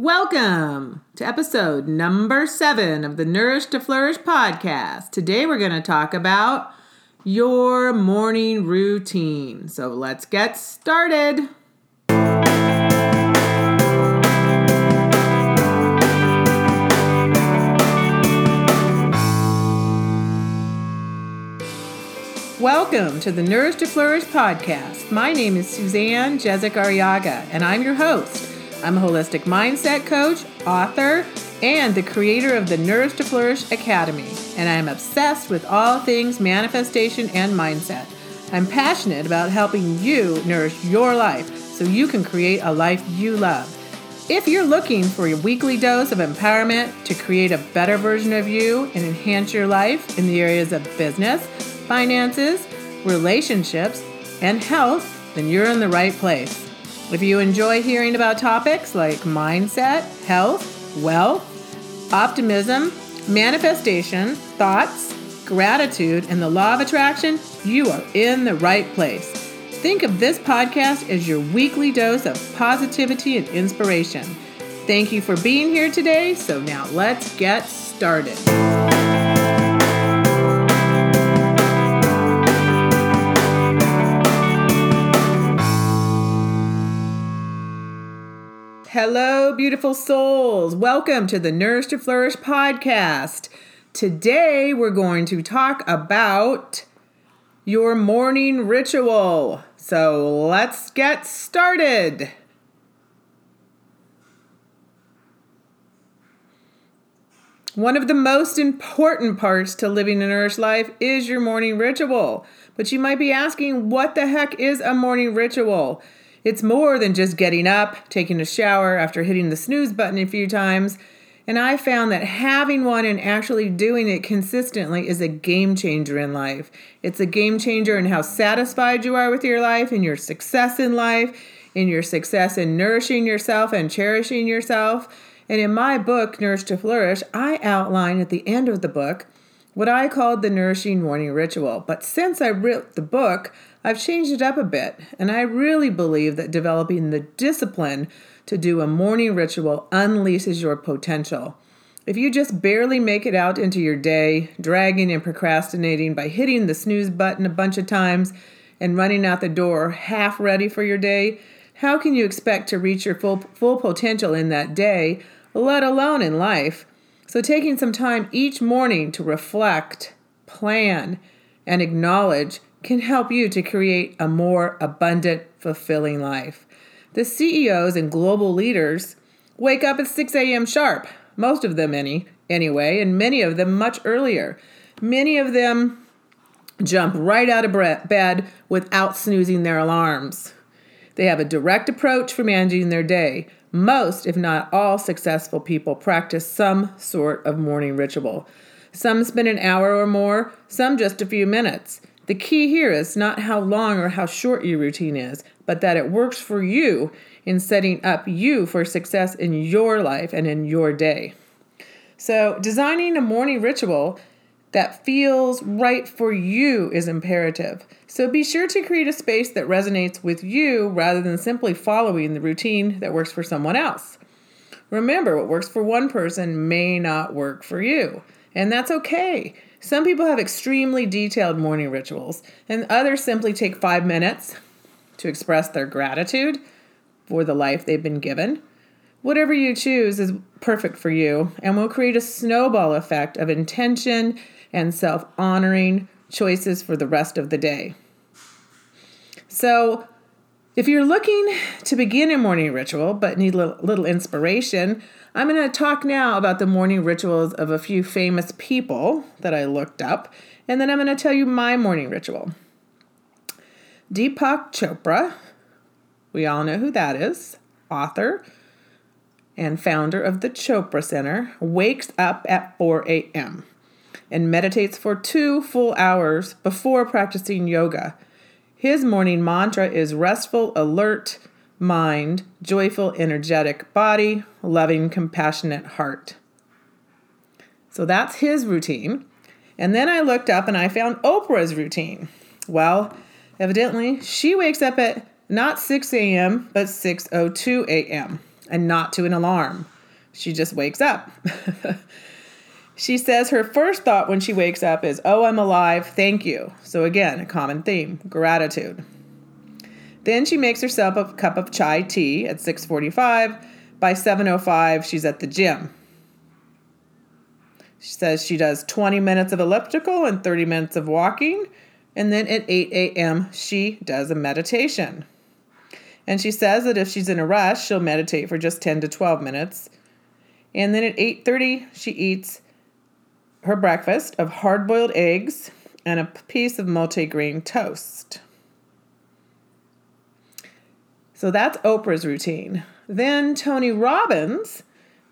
Welcome to episode number seven of the Nourish to Flourish podcast. Today we're going to talk about your morning routine. So let's get started. Welcome to the Nourish to Flourish podcast. My name is Suzanne Jezik Arriaga, and I'm your host. I'm a holistic mindset coach, author, and the creator of the Nourish to Flourish Academy, and I am obsessed with all things manifestation and mindset. I'm passionate about helping you nourish your life so you can create a life you love. If you're looking for your weekly dose of empowerment to create a better version of you and enhance your life in the areas of business, finances, relationships, and health, then you're in the right place. If you enjoy hearing about topics like mindset, health, wealth, optimism, manifestation, thoughts, gratitude, and the law of attraction, you are in the right place. Think of this podcast as your weekly dose of positivity and inspiration. Thank you for being here today. So now let's get started. Hello, beautiful souls. Welcome to the Nourish to Flourish podcast. Today, we're going to talk about your morning ritual. So, let's get started. One of the most important parts to living a nourished life is your morning ritual. But you might be asking, what the heck is a morning ritual? It's more than just getting up, taking a shower after hitting the snooze button a few times. And I found that having one and actually doing it consistently is a game changer in life. It's a game changer in how satisfied you are with your life and your success in life, in your success in nourishing yourself and cherishing yourself. And in my book, Nourish to Flourish, I outline at the end of the book what I called the nourishing morning ritual. But since I wrote the book, I've changed it up a bit, and I really believe that developing the discipline to do a morning ritual unleashes your potential. If you just barely make it out into your day, dragging and procrastinating by hitting the snooze button a bunch of times and running out the door half ready for your day, how can you expect to reach your full, full potential in that day, let alone in life? So, taking some time each morning to reflect, plan, and acknowledge can help you to create a more abundant, fulfilling life. The CEOs and global leaders wake up at 6 a.m. sharp, most of them any anyway, and many of them much earlier. Many of them jump right out of bed without snoozing their alarms. They have a direct approach for managing their day. Most, if not all, successful people practice some sort of morning ritual. Some spend an hour or more, some just a few minutes. The key here is not how long or how short your routine is, but that it works for you in setting up you for success in your life and in your day. So, designing a morning ritual that feels right for you is imperative. So, be sure to create a space that resonates with you rather than simply following the routine that works for someone else. Remember, what works for one person may not work for you, and that's okay. Some people have extremely detailed morning rituals, and others simply take five minutes to express their gratitude for the life they've been given. Whatever you choose is perfect for you and will create a snowball effect of intention and self honoring choices for the rest of the day. So, if you're looking to begin a morning ritual but need a little, inspiration, I'm going to talk now about the morning rituals of a few famous people that I looked up, and then I'm going to tell you my morning ritual. Deepak Chopra, we all know who that is, author and founder of the Chopra Center, wakes up at 4 a.m. and meditates for two full hours before practicing yoga. His morning mantra is restful, alert, mind, joyful, energetic body, loving, compassionate heart. So that's his routine. And then I looked up and I found Oprah's routine. Well, evidently, she wakes up at not 6 a.m., but 6:02 a.m. and not to an alarm. She just wakes up. she says her first thought when she wakes up is, Oh, I'm alive, thank you. So, again, a common theme gratitude. Then she makes herself a cup of chai tea at 6:45. By 7:05, she's at the gym. She says she does 20 minutes of elliptical and 30 minutes of walking, and then at 8 a.m. she does a meditation. And she says that if she's in a rush, she'll meditate for just 10 to 12 minutes. And then at 8:30, she eats her breakfast of hard-boiled eggs and a piece of multigrain toast. So that's Oprah's routine. Then Tony Robbins,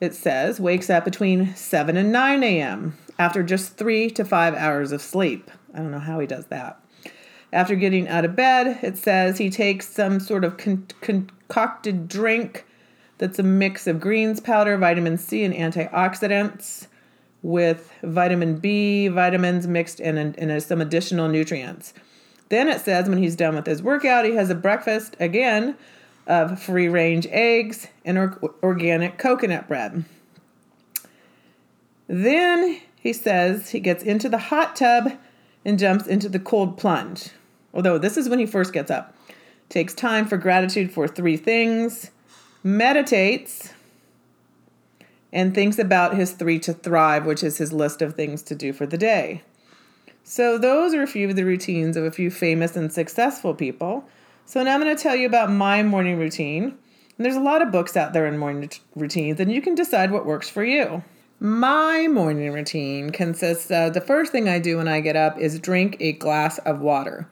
it says, wakes up between 7 and 9 a.m. after just three to five hours of sleep. I don't know how he does that. After getting out of bed, it says he takes some sort of con- concocted drink that's a mix of greens powder, vitamin C, and antioxidants with vitamin B, vitamins mixed in, and, some additional nutrients. Then it says when he's done with his workout, he has a breakfast again of free range eggs and or- organic coconut bread. Then he says he gets into the hot tub and jumps into the cold plunge. Although this is when he first gets up. Takes time for gratitude for three things, meditates, and thinks about his three to thrive, which is his list of things to do for the day. So, those are a few of the routines of a few famous and successful people. So, now I'm going to tell you about my morning routine. And there's a lot of books out there in morning routines, and you can decide what works for you. My morning routine consists of the first thing I do when I get up is drink a glass of water.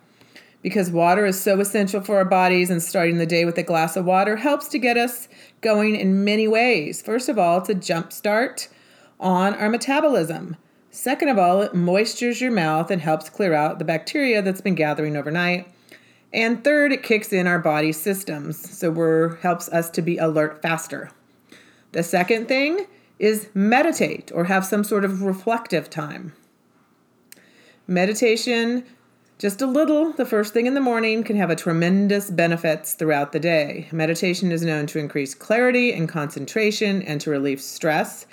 Because water is so essential for our bodies, and starting the day with a glass of water helps to get us going in many ways. First of all, it's a jump start on our metabolism. Second of all, it moistures your mouth and helps clear out the bacteria that's been gathering overnight. And third, it kicks in our body systems, so we're helps us to be alert faster. The second thing is meditate or have some sort of reflective time. Meditation, just a little, the first thing in the morning, can have a tremendous benefits throughout the day. Meditation is known to increase clarity and concentration and to relieve stress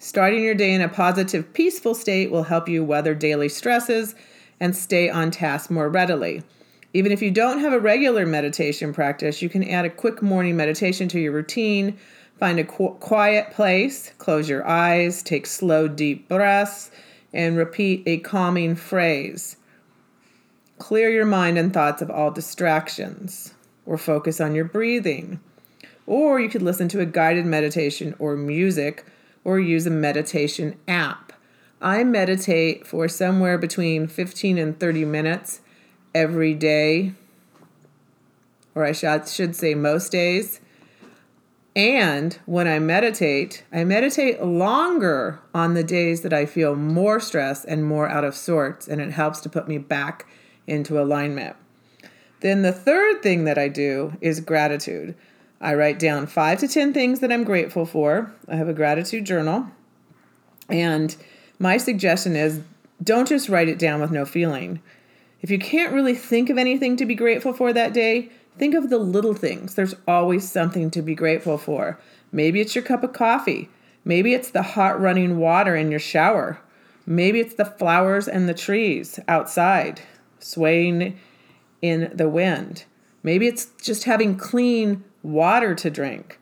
Starting your day in a positive, peaceful state will help you weather daily stresses and stay on task more readily. Even if you don't have a regular meditation practice, you can add a quick morning meditation to your routine. Find a qu- quiet place, close your eyes, take slow, deep breaths, and repeat a calming phrase. Clear your mind and thoughts of all distractions, or focus on your breathing. Or you could listen to a guided meditation or music or use a meditation app. I meditate for somewhere between 15 and 30 minutes every day, or I should say most days. And when I meditate, I meditate longer on the days that I feel more stressed and more out of sorts, and it helps to put me back into alignment. Then the third thing that I do is gratitude. I write down five to 10 things that I'm grateful for. I have a gratitude journal. And my suggestion is don't just write it down with no feeling. If you can't really think of anything to be grateful for that day, think of the little things. There's always something to be grateful for. Maybe it's your cup of coffee. Maybe it's the hot running water in your shower. Maybe it's the flowers and the trees outside swaying in the wind. Maybe it's just having clean water to drink.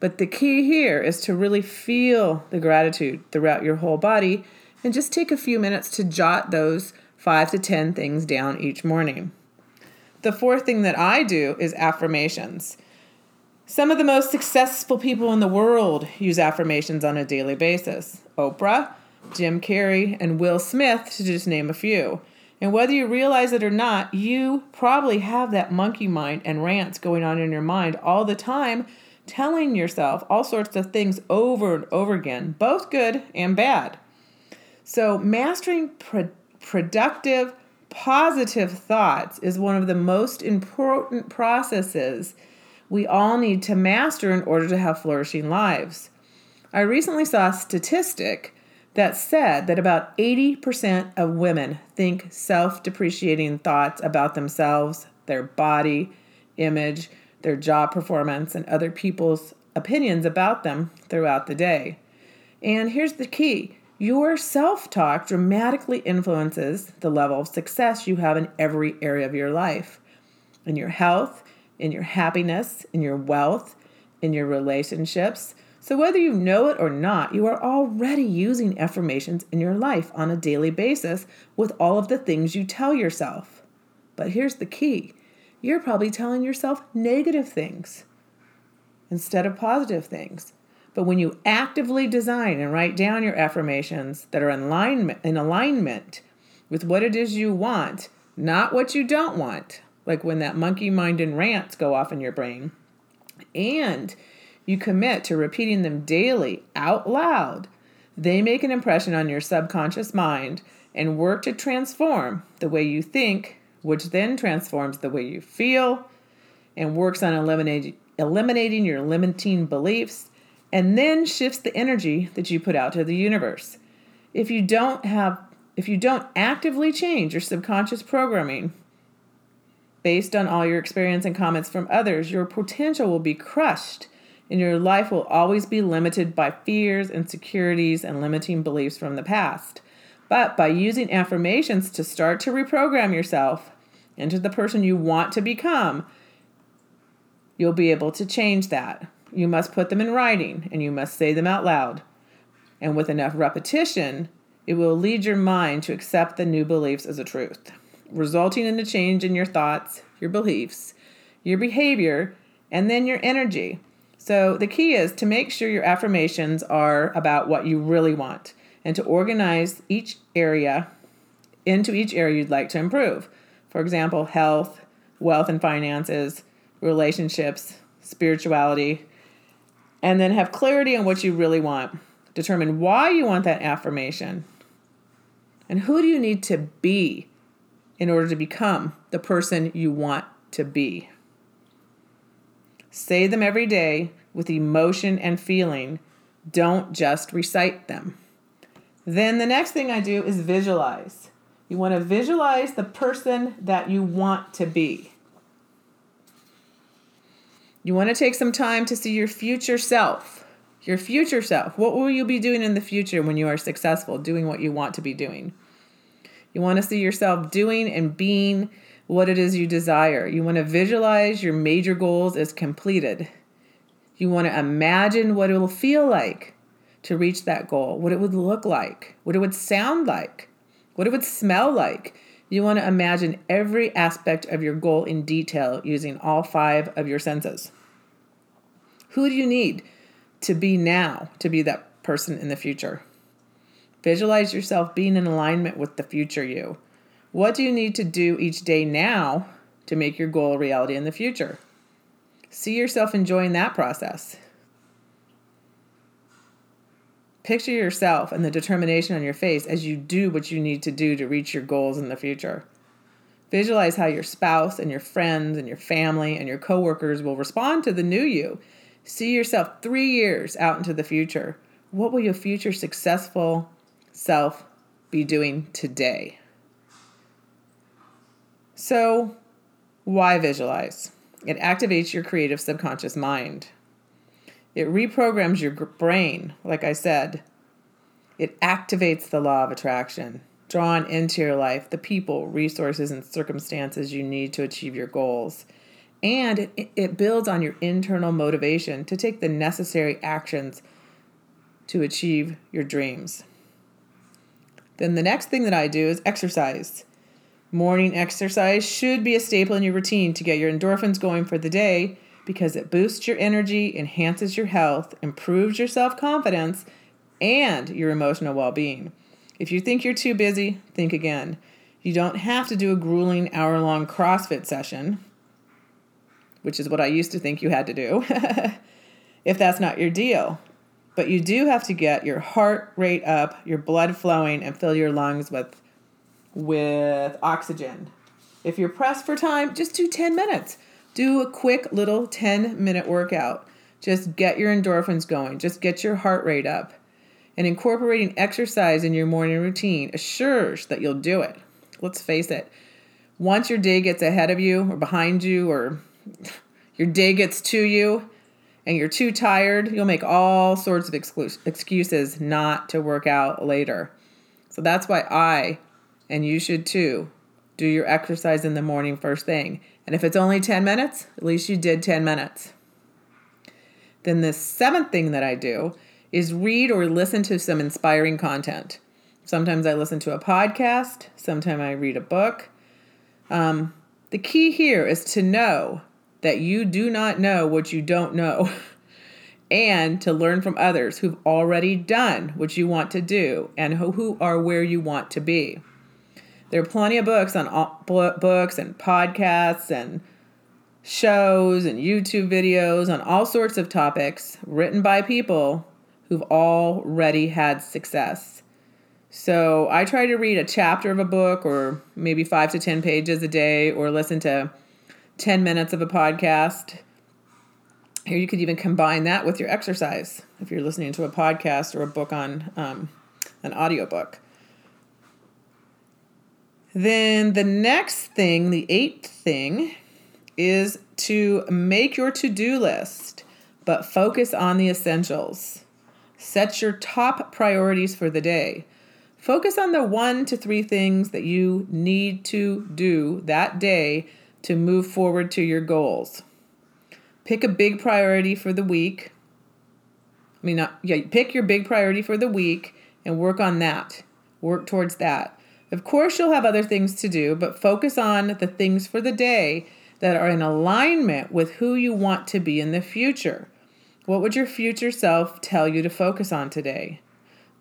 But the key here is to really feel the gratitude throughout your whole body and just take a few minutes to jot those five to 10 things down each morning. The fourth thing that I do is affirmations. Some of the most successful people in the world use affirmations on a daily basis Oprah, Jim Carrey, and Will Smith, to just name a few. And whether you realize it or not, you probably have that monkey mind and rants going on in your mind all the time, telling yourself all sorts of things over and over again, both good and bad. So, mastering pro- productive, positive thoughts is one of the most important processes we all need to master in order to have flourishing lives. I recently saw a statistic that said that about 80% of women think self depreciating thoughts about themselves, their body image, their job performance, and other people's opinions about them throughout the day. And here's the key your self talk dramatically influences the level of success you have in every area of your life in your health, in your happiness, in your wealth, in your relationships. So, whether you know it or not, you are already using affirmations in your life on a daily basis with all of the things you tell yourself. But here's the key you're probably telling yourself negative things instead of positive things. But when you actively design and write down your affirmations that are in alignment, in alignment with what it is you want, not what you don't want, like when that monkey mind and rants go off in your brain, and you commit to repeating them daily out loud, they make an impression on your subconscious mind and work to transform the way you think, which then transforms the way you feel and works on eliminating, eliminating your limiting beliefs and then shifts the energy that you put out to the universe. If you don't have if you don't actively change your subconscious programming based on all your experience and comments from others, your potential will be crushed and your life will always be limited by fears, insecurities, and limiting beliefs from the past. But by using affirmations to start to reprogram yourself into the person you want to become, you'll be able to change that. You must put them in writing and you must say them out loud. And with enough repetition, it will lead your mind to accept the new beliefs as a truth, resulting in a change in your thoughts, your beliefs, your behavior, and then your energy. So the key is to make sure your affirmations are about what you really want and to organize each area into each area you'd like to improve. For example, health, wealth and finances, relationships, spirituality, and then have clarity on what you really want. Determine why you want that affirmation. And who do you need to be in order to become the person you want to be? Say them every day with emotion and feeling. Don't just recite them. Then the next thing I do is visualize. You want to visualize the person that you want to be. You want to take some time to see your future self. Your future self. What will you be doing in the future when you are successful, doing what you want to be doing? You want to see yourself doing and being what it is you desire. You want to visualize your major goals as completed. You want to imagine what it will feel like to reach that goal, what it would look like, what it would sound like, what it would smell like. You want to imagine every aspect of your goal in detail using all five of your senses. Who do you need to be now to be that person in the future? Visualize yourself being in alignment with the future you. What do you need to do each day now to make your goal a reality in the future? See yourself enjoying that process. Picture yourself and the determination on your face as you do what you need to do to reach your goals in the future. Visualize how your spouse and your friends and your family and your coworkers will respond to the new you See yourself three years out into the future. What will your future successful self be doing today? So, why visualize? It activates your creative subconscious mind. It reprograms your brain, like I said. It activates the law of attraction, drawn into your life the people, resources, and circumstances you need to achieve your goals and it, it builds on your internal motivation to take the necessary actions to achieve your dreams. Then the next thing that I do is exercise. Morning exercise should be a staple in your routine to get your endorphins going for the day because it boosts your energy, enhances your health, improves your self confidence, and your emotional well being. If you think you're too busy, think again. You don't have to do a grueling hour long CrossFit session which is what I used to think you had to do, if that's not your deal. But you do have to get your heart rate up, your blood flowing, and fill your lungs with, with oxygen. If you're pressed for time, just do 10 minutes. Do a quick little 10 minute workout. Just get your endorphins going, just get your heart rate up. And incorporating exercise in your morning routine assures that you'll do it. Let's face it, once your day gets ahead of you or behind you or your day gets to you and you're too tired, you'll make all sorts of excuses not to work out later. So that's why I, and you should too, do your exercise in the morning first thing. And if it's only 10 minutes, at least you did 10 minutes. Then the seventh thing that I do is read or listen to some inspiring content. Sometimes I listen to a podcast, sometimes I read a book. Um, the key here is to know that you do not know what you don't know and to learn from others who've already done what you want to do and who are where you want to be. There are plenty of books on all, books and podcasts and shows and YouTube videos on all sorts of topics written by people who've already had success. So I try to read a chapter of a book or maybe five to 10 pages a day or listen to 10 minutes of a podcast. Here, you could even combine that with your exercise if you're listening to a podcast or a book on um, an audiobook. Then the next thing, the eighth thing, is to make your to do list, but focus on the essentials. Set your top priorities for the day. Focus on the one to three things that you need to do that day to move forward to your goals. Pick a big priority for the week. I mean, not, yeah, pick your big priority for the week and work on that. Work towards that. Of course, you'll have other things to do, but focus on the things for the day that are in alignment with who you want to be in the future. What would your future self tell you to focus on today?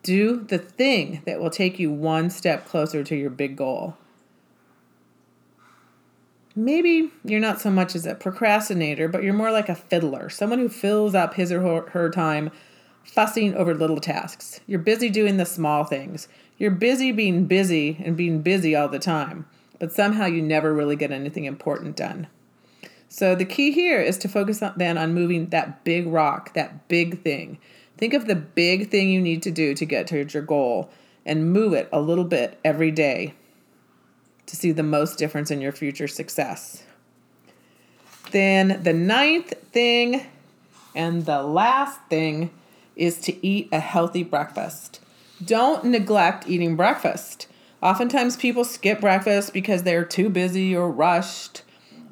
Do the thing that will take you one step closer to your big goal. Maybe you're not so much as a procrastinator, but you're more like a fiddler, someone who fills up his or her time fussing over little tasks. You're busy doing the small things. You're busy being busy and being busy all the time but somehow you never really get anything important done. So the key here is to focus on, then on moving that big rock, that big thing. Think of the big thing you need to do to get to your goal and move it a little bit every day to see the most difference in your future success. Then the ninth thing and the last thing is to eat a healthy breakfast. Don't neglect eating breakfast. Oftentimes, people skip breakfast because they're too busy or rushed,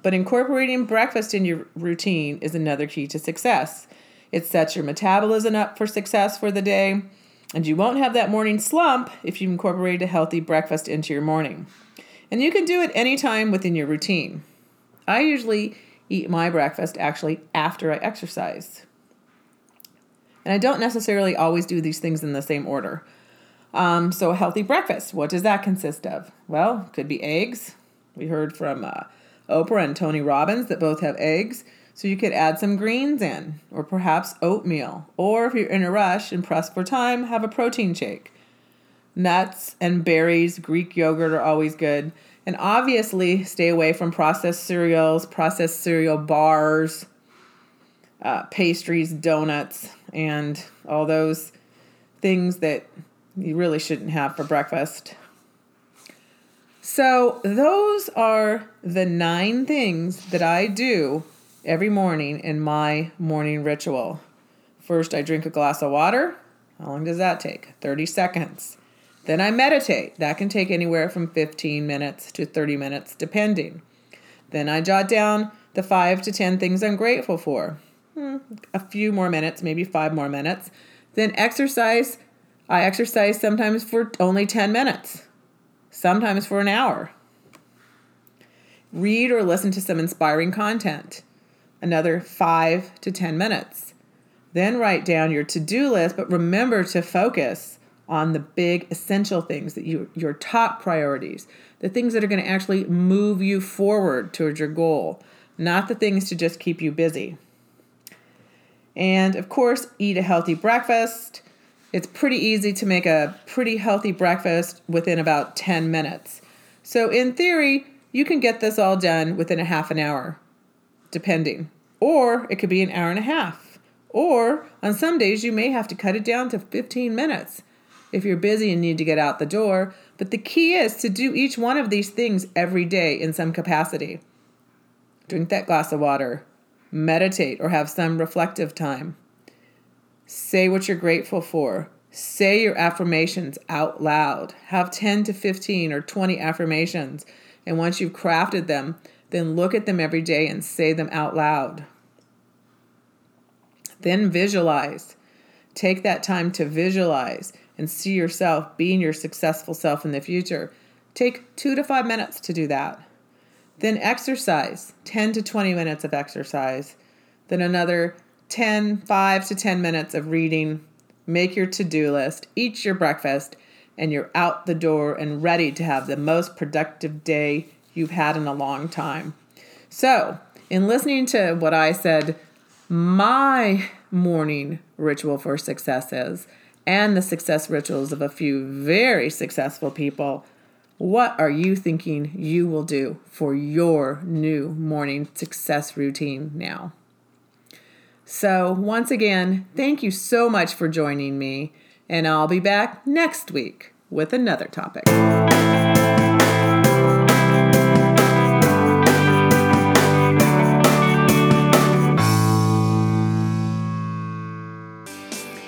but incorporating breakfast in your routine is another key to success. It sets your metabolism up for success for the day, and you won't have that morning slump if you incorporate a healthy breakfast into your morning. And you can do it anytime within your routine. I usually eat my breakfast actually after I exercise. And I don't necessarily always do these things in the same order. Um, so, a healthy breakfast, what does that consist of? Well, could be eggs. We heard from uh, Oprah and Tony Robbins that both have eggs. So, you could add some greens in, or perhaps oatmeal. Or if you're in a rush and pressed for time, have a protein shake. Nuts and berries, Greek yogurt are always good. And obviously, stay away from processed cereals, processed cereal bars, uh, pastries, donuts, and all those things that you really shouldn't have for breakfast. So, those are the nine things that I do every morning in my morning ritual. First, I drink a glass of water. How long does that take? 30 seconds. Then I meditate. That can take anywhere from 15 minutes to 30 minutes, depending. Then I jot down the five to 10 things I'm grateful for. Hmm, a few more minutes, maybe five more minutes. Then exercise I exercise sometimes for only 10 minutes, sometimes for an hour. Read or listen to some inspiring content, another 5 to 10 minutes. Then write down your to do list, but remember to focus on the big essential things that you your top priorities, the things that are going to actually move you forward towards your goal, not the things to just keep you busy. And of course, eat a healthy breakfast it's pretty easy to make a pretty healthy breakfast within about 10 minutes. So, in theory, you can get this all done within a half an hour, depending. Or it could be an hour and a half. Or on some days, you may have to cut it down to 15 minutes if you're busy and need to get out the door. But the key is to do each one of these things every day in some capacity. Drink that glass of water, Meditate or have some reflective time. Say what you're grateful for. Say your affirmations out loud. Have 10 to 15 or 20 affirmations. And once you've crafted them, then look at them every day and say them out loud. Then visualize. Take that time to visualize and see yourself being your successful self in the future. Take two to five minutes to do that. Then exercise 10 to 20 minutes of exercise. Then another 10, 5 to 10 minutes of reading. Make your to do list, eat your breakfast, and you're out the door and ready to have the most productive day you've had in a long time. So, in listening to what I said, my morning ritual for success is, and the success rituals of a few very successful people, what are you thinking you will do for your new morning success routine now? So, once again, thank you so much for joining me, and I'll be back next week with another topic.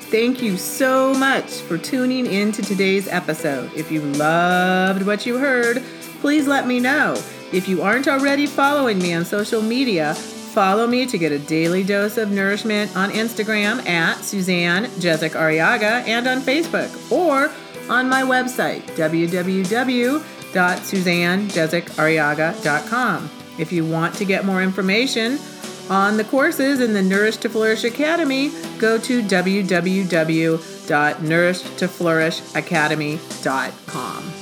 Thank you so much for tuning in to today's episode. If you loved what you heard, please let me know. If you aren't already following me on social media, follow me to get a daily dose of nourishment on Instagram at Suzanne Jezik Arriaga and on Facebook or on my website, www.suzannejezikariaga.com. If you want to get more information, on the courses in the Nourish to Flourish Academy, go to www.nourishtoflourishacademy.com.